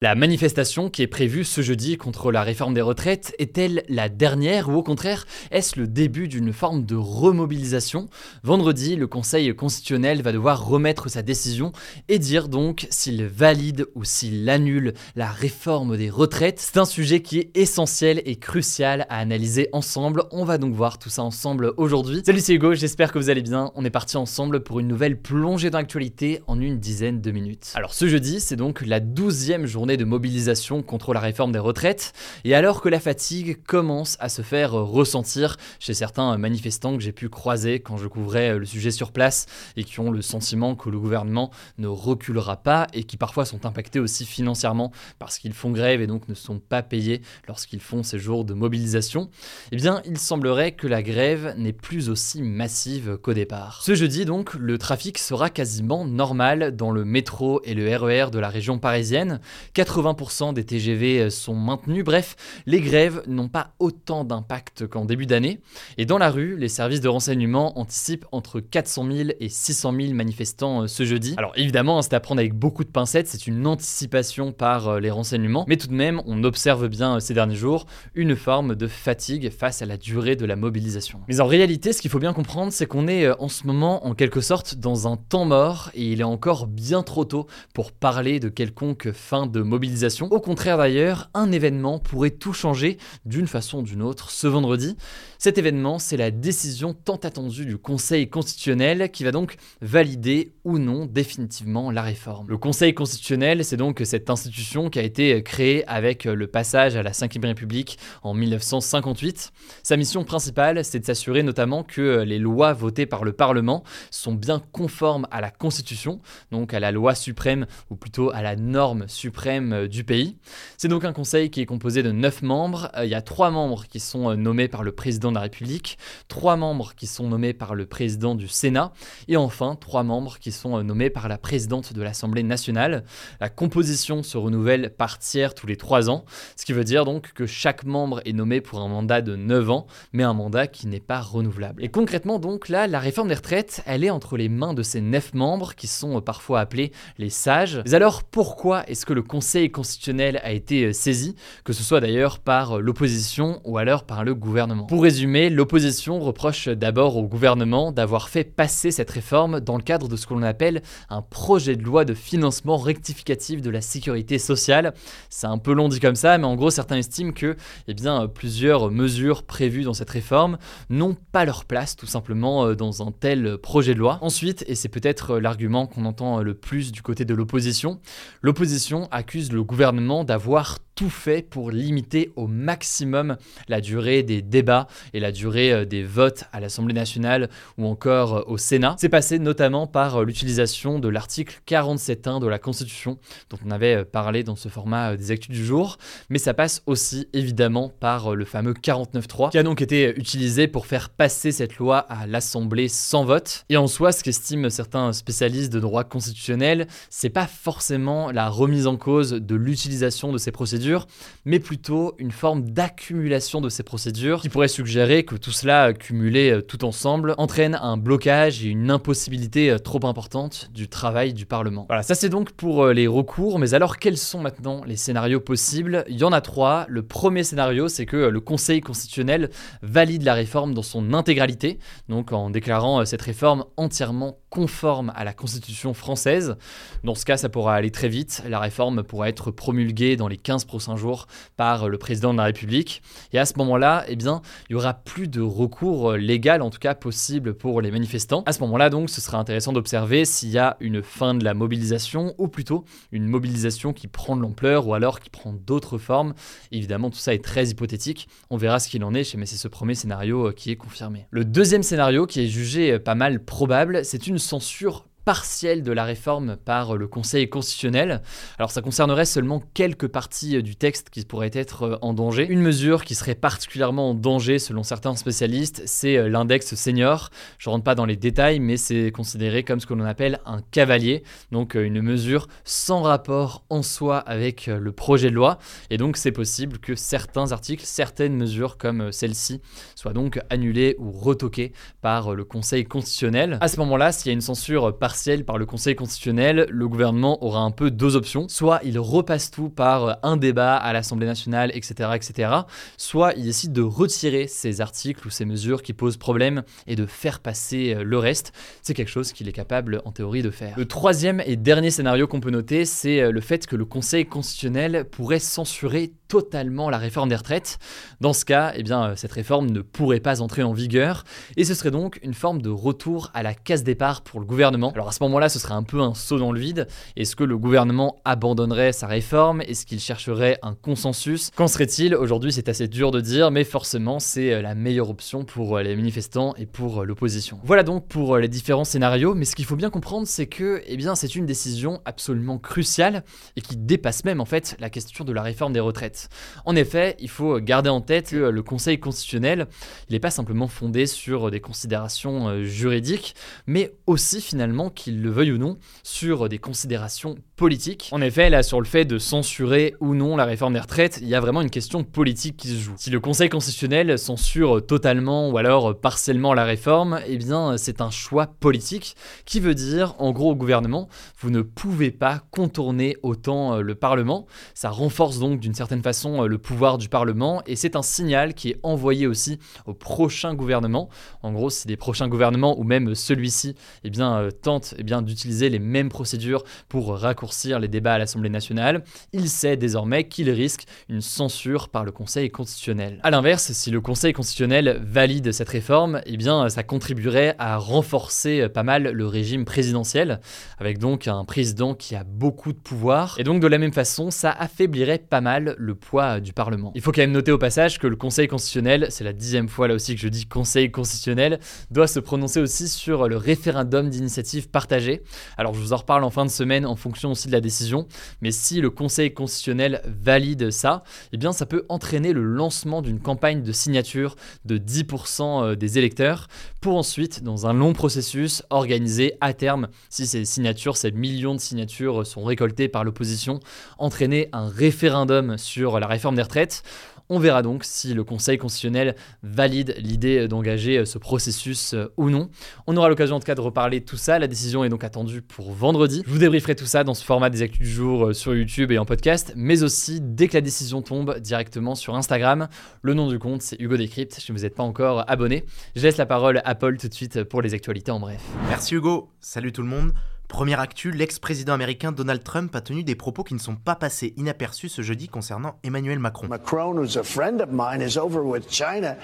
La manifestation qui est prévue ce jeudi contre la réforme des retraites est-elle la dernière ou au contraire est-ce le début d'une forme de remobilisation? Vendredi, le Conseil constitutionnel va devoir remettre sa décision et dire donc s'il valide ou s'il annule la réforme des retraites. C'est un sujet qui est essentiel et crucial à analyser ensemble. On va donc voir tout ça ensemble aujourd'hui. Salut c'est Hugo, j'espère que vous allez bien. On est parti ensemble pour une nouvelle plongée dans l'actualité en une dizaine de minutes. Alors ce jeudi, c'est donc la douzième journée de mobilisation contre la réforme des retraites, et alors que la fatigue commence à se faire ressentir chez certains manifestants que j'ai pu croiser quand je couvrais le sujet sur place, et qui ont le sentiment que le gouvernement ne reculera pas, et qui parfois sont impactés aussi financièrement parce qu'ils font grève et donc ne sont pas payés lorsqu'ils font ces jours de mobilisation, eh bien il semblerait que la grève n'est plus aussi massive qu'au départ. Ce jeudi donc, le trafic sera quasiment normal dans le métro et le RER de la région parisienne, 80% des TGV sont maintenus. Bref, les grèves n'ont pas autant d'impact qu'en début d'année. Et dans la rue, les services de renseignement anticipent entre 400 000 et 600 000 manifestants euh, ce jeudi. Alors évidemment, hein, c'est à prendre avec beaucoup de pincettes, c'est une anticipation par euh, les renseignements, mais tout de même, on observe bien euh, ces derniers jours une forme de fatigue face à la durée de la mobilisation. Mais en réalité, ce qu'il faut bien comprendre, c'est qu'on est en ce moment en quelque sorte dans un temps mort et il est encore bien trop tôt pour parler de quelconque fin de mobilisation. Au contraire d'ailleurs, un événement pourrait tout changer d'une façon ou d'une autre ce vendredi. Cet événement, c'est la décision tant attendue du Conseil constitutionnel qui va donc valider ou non définitivement la réforme. Le Conseil constitutionnel, c'est donc cette institution qui a été créée avec le passage à la Ve République en 1958. Sa mission principale, c'est de s'assurer notamment que les lois votées par le Parlement sont bien conformes à la Constitution, donc à la loi suprême ou plutôt à la norme suprême du pays. C'est donc un conseil qui est composé de 9 membres. Il y a 3 membres qui sont nommés par le président de la République, trois membres qui sont nommés par le président du Sénat, et enfin trois membres qui sont euh, nommés par la présidente de l'Assemblée nationale. La composition se renouvelle par tiers tous les trois ans, ce qui veut dire donc que chaque membre est nommé pour un mandat de 9 ans, mais un mandat qui n'est pas renouvelable. Et concrètement donc là, la réforme des retraites, elle est entre les mains de ces neuf membres qui sont euh, parfois appelés les sages. Mais alors pourquoi est-ce que le Conseil constitutionnel a été euh, saisi, que ce soit d'ailleurs par l'opposition ou alors par le gouvernement Pour résumer, l'opposition reproche d'abord au gouvernement d'avoir fait passer cette réforme dans le cadre de ce que l'on appelle un projet de loi de financement rectificatif de la sécurité sociale. C'est un peu long dit comme ça, mais en gros certains estiment que eh bien, plusieurs mesures prévues dans cette réforme n'ont pas leur place tout simplement euh, dans un tel projet de loi. Ensuite, et c'est peut-être l'argument qu'on entend le plus du côté de l'opposition, l'opposition accuse le gouvernement d'avoir tout fait pour limiter au maximum la durée des débats et la durée euh, des votes à l'Assemblée nationale ou encore euh, au Sénat. C'est passé notamment par euh, l'utilisation de l'article 47.1 de la Constitution dont on avait parlé dans ce format des actus du jour, mais ça passe aussi évidemment par le fameux 49.3 qui a donc été utilisé pour faire passer cette loi à l'Assemblée sans vote. Et en soi, ce qu'estiment certains spécialistes de droit constitutionnel, c'est pas forcément la remise en cause de l'utilisation de ces procédures mais plutôt une forme d'accumulation de ces procédures qui pourrait suggérer que tout cela cumulé euh, tout ensemble entraîne un blocage et une impossibilité euh, trop importante du travail du Parlement. Voilà, ça c'est donc pour euh, les recours, mais alors quels sont maintenant les scénarios possibles? Il y en a trois. Le premier scénario, c'est que le Conseil constitutionnel valide la réforme dans son intégralité, donc en déclarant cette réforme entièrement conforme à la Constitution française. Dans ce cas, ça pourra aller très vite. La réforme pourra être promulguée dans les 15 prochains jours par le président de la République. Et à ce moment-là, eh bien, il y aura plus de recours légal, en tout cas possible pour les manifestants. À ce moment-là, donc, ce sera intéressant d'observer s'il y a une fin de la mobilisation ou plutôt une mobilisation qui prend de l'ampleur ou alors qui prend d'autres formes. Évidemment, tout ça est très hypothétique. On verra ce qu'il en est, mais c'est ce premier scénario qui est confirmé. Le deuxième scénario qui est jugé pas mal probable, c'est une censure partielle de la réforme par le Conseil constitutionnel. Alors ça concernerait seulement quelques parties du texte qui pourraient être en danger. Une mesure qui serait particulièrement en danger selon certains spécialistes, c'est l'index senior. Je rentre pas dans les détails, mais c'est considéré comme ce que l'on appelle un cavalier, donc une mesure sans rapport en soi avec le projet de loi. Et donc c'est possible que certains articles, certaines mesures comme celle-ci soient donc annulées ou retoquées par le Conseil constitutionnel. À ce moment-là, s'il y a une censure partielle par le Conseil constitutionnel, le gouvernement aura un peu deux options. Soit il repasse tout par un débat à l'Assemblée nationale, etc., etc. Soit il décide de retirer ces articles ou ces mesures qui posent problème et de faire passer le reste. C'est quelque chose qu'il est capable en théorie de faire. Le troisième et dernier scénario qu'on peut noter, c'est le fait que le Conseil constitutionnel pourrait censurer totalement la réforme des retraites. Dans ce cas, eh bien, cette réforme ne pourrait pas entrer en vigueur et ce serait donc une forme de retour à la case départ pour le gouvernement. Alors à ce moment-là, ce serait un peu un saut dans le vide. Est-ce que le gouvernement abandonnerait sa réforme? Est-ce qu'il chercherait un consensus? Qu'en serait-il? Aujourd'hui, c'est assez dur de dire, mais forcément, c'est euh, la meilleure option pour euh, les manifestants et pour euh, l'opposition. Voilà donc pour les différents scénarios, mais ce qu'il faut bien comprendre, c'est que eh bien, c'est une décision absolument cruciale et qui dépasse même en fait la question de la réforme des retraites. En effet, il faut garder en tête que le Conseil constitutionnel, il n'est pas simplement fondé sur des considérations juridiques, mais aussi finalement, qu'il le veuille ou non, sur des considérations politiques. En effet, là, sur le fait de censurer ou non la réforme des retraites, il y a vraiment une question politique qui se joue. Si le Conseil constitutionnel censure totalement ou alors partiellement la réforme, eh bien, c'est un choix politique qui veut dire, en gros, au gouvernement, vous ne pouvez pas contourner autant euh, le Parlement. Ça renforce donc d'une certaine façon euh, le pouvoir du Parlement et c'est un signal qui est envoyé aussi au prochain gouvernement. En gros, si les prochains gouvernements ou même celui-ci eh bien, euh, tente eh bien, d'utiliser les mêmes procédures pour raccourcir les débats à l'Assemblée nationale, il sait désormais qu'il risque une censure par le Conseil constitutionnel. A l'inverse, si le Conseil constitutionnel valide cette réforme, eh bien, ça contribuerait à renforcer pas mal le régime présidentiel, avec donc un président qui a beaucoup de pouvoir. Et donc de la même façon, ça affaiblirait pas mal le poids du Parlement. Il faut quand même noter au passage que le Conseil constitutionnel, c'est la dixième fois là aussi que je dis Conseil constitutionnel, doit se prononcer aussi sur le référendum d'initiative partagée. Alors je vous en reparle en fin de semaine en fonction aussi de la décision, mais si le Conseil constitutionnel valide ça, eh bien ça peut entraîner le lancement d'une campagne de signature de 10% euh, des électeurs pour ensuite, dans un long processus, organiser à terme, si ces signatures, ces millions de signatures sont récoltées par l'opposition, entraîner un référendum sur la réforme des retraites. On verra donc si le Conseil constitutionnel valide l'idée d'engager ce processus euh, ou non. On aura l'occasion en tout cas de reparler de tout ça. La décision est donc attendue pour vendredi. Je vous débrieferai tout ça dans ce format des actus du jour euh, sur YouTube et en podcast, mais aussi dès que la décision tombe directement sur Instagram. Le nom du compte, c'est Hugo Décrypte. Si vous n'êtes pas encore abonné, je laisse la parole à Paul tout de suite pour les actualités en bref. Merci Hugo. Salut tout le monde. Première actu, l'ex-président américain Donald Trump a tenu des propos qui ne sont pas passés inaperçus ce jeudi concernant Emmanuel Macron. Macron, who's a friend of mine, is over with China,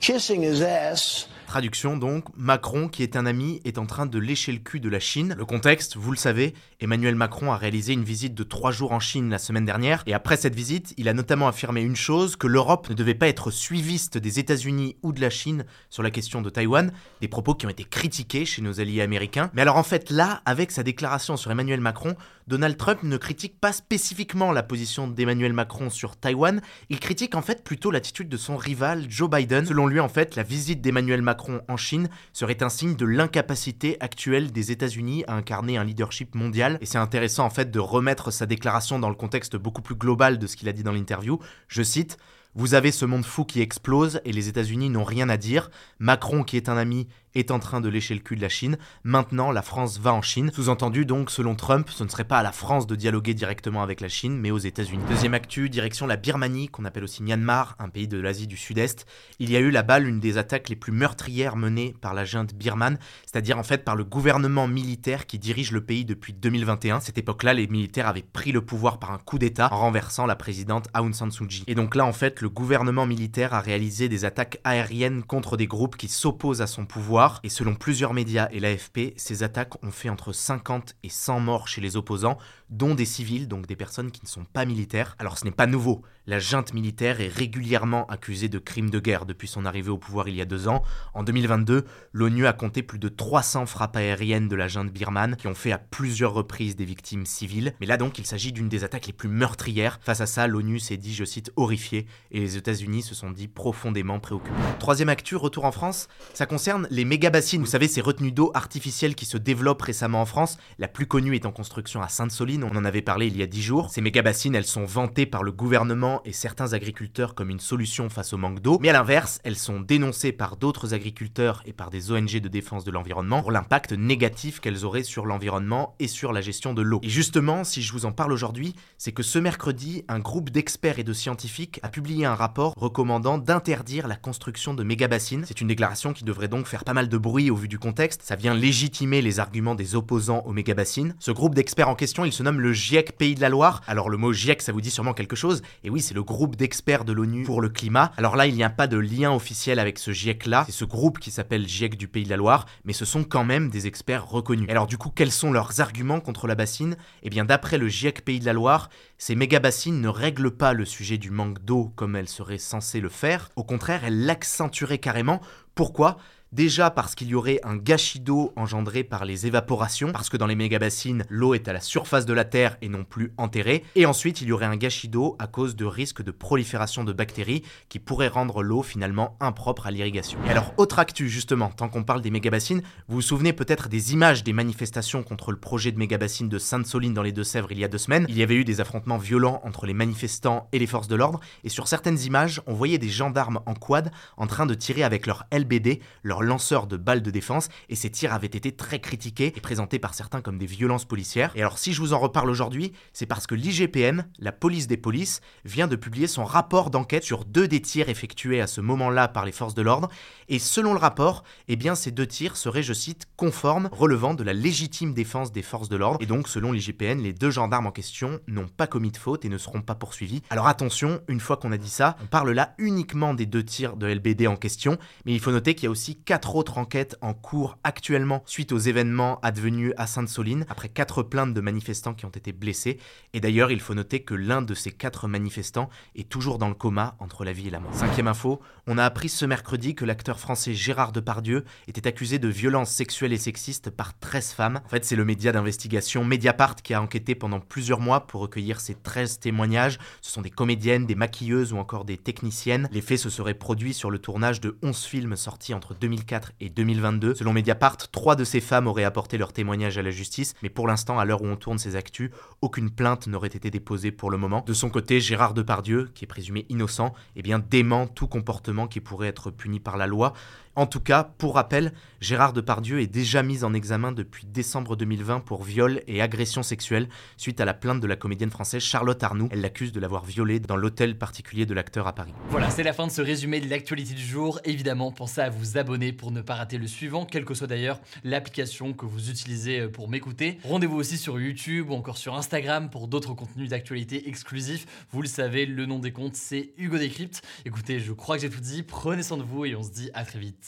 kissing his ass. Traduction donc, Macron, qui est un ami, est en train de lécher le cul de la Chine. Le contexte, vous le savez, Emmanuel Macron a réalisé une visite de trois jours en Chine la semaine dernière, et après cette visite, il a notamment affirmé une chose, que l'Europe ne devait pas être suiviste des États-Unis ou de la Chine sur la question de Taïwan, des propos qui ont été critiqués chez nos alliés américains. Mais alors en fait, là, avec sa déclaration sur Emmanuel Macron, Donald Trump ne critique pas spécifiquement la position d'Emmanuel Macron sur Taïwan, il critique en fait plutôt l'attitude de son rival Joe Biden. Selon lui, en fait, la visite d'Emmanuel Macron en Chine serait un signe de l'incapacité actuelle des États-Unis à incarner un leadership mondial. Et c'est intéressant en fait de remettre sa déclaration dans le contexte beaucoup plus global de ce qu'il a dit dans l'interview. Je cite vous avez ce monde fou qui explose et les États-Unis n'ont rien à dire. Macron, qui est un ami, est en train de lécher le cul de la Chine. Maintenant, la France va en Chine. Sous-entendu, donc, selon Trump, ce ne serait pas à la France de dialoguer directement avec la Chine, mais aux États-Unis. Deuxième actu, direction la Birmanie, qu'on appelle aussi Myanmar, un pays de l'Asie du Sud-Est. Il y a eu là-bas l'une des attaques les plus meurtrières menées par la junte birmane, c'est-à-dire en fait par le gouvernement militaire qui dirige le pays depuis 2021. Cette époque-là, les militaires avaient pris le pouvoir par un coup d'État en renversant la présidente Aung San Suu Kyi. Et donc là, en fait, le gouvernement militaire a réalisé des attaques aériennes contre des groupes qui s'opposent à son pouvoir. Et selon plusieurs médias et l'AFP, ces attaques ont fait entre 50 et 100 morts chez les opposants, dont des civils, donc des personnes qui ne sont pas militaires. Alors ce n'est pas nouveau. La junte militaire est régulièrement accusée de crimes de guerre depuis son arrivée au pouvoir il y a deux ans. En 2022, l'ONU a compté plus de 300 frappes aériennes de la junte birmane qui ont fait à plusieurs reprises des victimes civiles. Mais là donc, il s'agit d'une des attaques les plus meurtrières. Face à ça, l'ONU s'est dit, je cite, horrifié et les États-Unis se sont dit profondément préoccupés. Troisième actu, retour en France, ça concerne les méga-bassines. Vous savez, ces retenues d'eau artificielles qui se développent récemment en France. La plus connue est en construction à Sainte-Soline, on en avait parlé il y a dix jours. Ces méga-bassines, elles sont vantées par le gouvernement et certains agriculteurs comme une solution face au manque d'eau. Mais à l'inverse, elles sont dénoncées par d'autres agriculteurs et par des ONG de défense de l'environnement pour l'impact négatif qu'elles auraient sur l'environnement et sur la gestion de l'eau. Et justement, si je vous en parle aujourd'hui, c'est que ce mercredi, un groupe d'experts et de scientifiques a publié un rapport recommandant d'interdire la construction de méga-bassines. C'est une déclaration qui devrait donc faire pas mal de bruit au vu du contexte. Ça vient légitimer les arguments des opposants aux méga-bassines. Ce groupe d'experts en question, il se nomme le GIEC Pays de la Loire. Alors le mot GIEC, ça vous dit sûrement quelque chose. Et oui, c'est le groupe d'experts de l'ONU pour le climat. Alors là, il n'y a pas de lien officiel avec ce GIEC-là. C'est ce groupe qui s'appelle GIEC du Pays de la Loire, mais ce sont quand même des experts reconnus. alors du coup, quels sont leurs arguments contre la bassine? Eh bien, d'après le GIEC Pays de la Loire, ces méga-bassines ne règlent pas le sujet du manque d'eau comme elles seraient censées le faire. Au contraire, elles l'accentueraient carrément. Pourquoi? Déjà parce qu'il y aurait un gâchis d'eau engendré par les évaporations, parce que dans les méga-bassines, l'eau est à la surface de la Terre et non plus enterrée. Et ensuite, il y aurait un gâchis d'eau à cause de risques de prolifération de bactéries qui pourraient rendre l'eau finalement impropre à l'irrigation. Et alors, autre actu justement, tant qu'on parle des méga-bassines, vous vous souvenez peut-être des images des manifestations contre le projet de méga-bassine de Sainte-Soline dans les Deux-Sèvres il y a deux semaines. Il y avait eu des affrontements violents entre les manifestants et les forces de l'ordre, et sur certaines images, on voyait des gendarmes en quad en train de tirer avec leur LBD, leur lanceur de balles de défense, et ces tirs avaient été très critiqués et présentés par certains comme des violences policières. Et alors si je vous en reparle aujourd'hui, c'est parce que l'IGPN, la police des polices, vient de publier son rapport d'enquête sur deux des tirs effectués à ce moment-là par les forces de l'ordre, et selon le rapport, eh bien ces deux tirs seraient, je cite, conformes, relevant de la légitime défense des forces de l'ordre, et donc selon l'IGPN, les deux gendarmes en question n'ont pas commis de faute et ne seront pas poursuivis. Alors attention, une fois qu'on a dit ça, on parle là uniquement des deux tirs de LBD en question, mais il faut noter qu'il y a aussi quatre autres enquêtes en cours actuellement suite aux événements advenus à Sainte-Soline, après quatre plaintes de manifestants qui ont été blessés. Et d'ailleurs, il faut noter que l'un de ces quatre manifestants est toujours dans le coma entre la vie et la mort. Cinquième info, on a appris ce mercredi que l'acteur français Gérard Depardieu était accusé de violences sexuelles et sexistes par 13 femmes. En fait, c'est le média d'investigation Mediapart qui a enquêté pendant plusieurs mois pour recueillir ces 13 témoignages. Ce sont des comédiennes, des maquilleuses ou encore des techniciennes. Les faits se seraient produits sur le tournage de 11 films sortis entre 2004 et 2022. Selon Mediapart, trois de ces femmes auraient apporté leur témoignage à la justice, mais pour l'instant, à l'heure où on tourne ces actus, aucune plainte n'aurait été déposée pour le moment. De son côté, Gérard Depardieu, qui est présumé innocent, eh bien dément tout comportement qui pourrait être puni par la loi. En tout cas, pour rappel, Gérard Depardieu est déjà mis en examen depuis décembre 2020 pour viol et agression sexuelle suite à la plainte de la comédienne française Charlotte Arnoux. Elle l'accuse de l'avoir violée dans l'hôtel particulier de l'acteur à Paris. Voilà, c'est la fin de ce résumé de l'actualité du jour. Évidemment, pensez à vous abonner pour ne pas rater le suivant, quelle que soit d'ailleurs l'application que vous utilisez euh, pour m'écouter. Rendez-vous aussi sur YouTube ou encore sur Instagram pour d'autres contenus d'actualité exclusifs. Vous le savez, le nom des comptes, c'est Hugo Décrypte. Écoutez, je crois que j'ai tout dit. Prenez soin de vous et on se dit à très vite.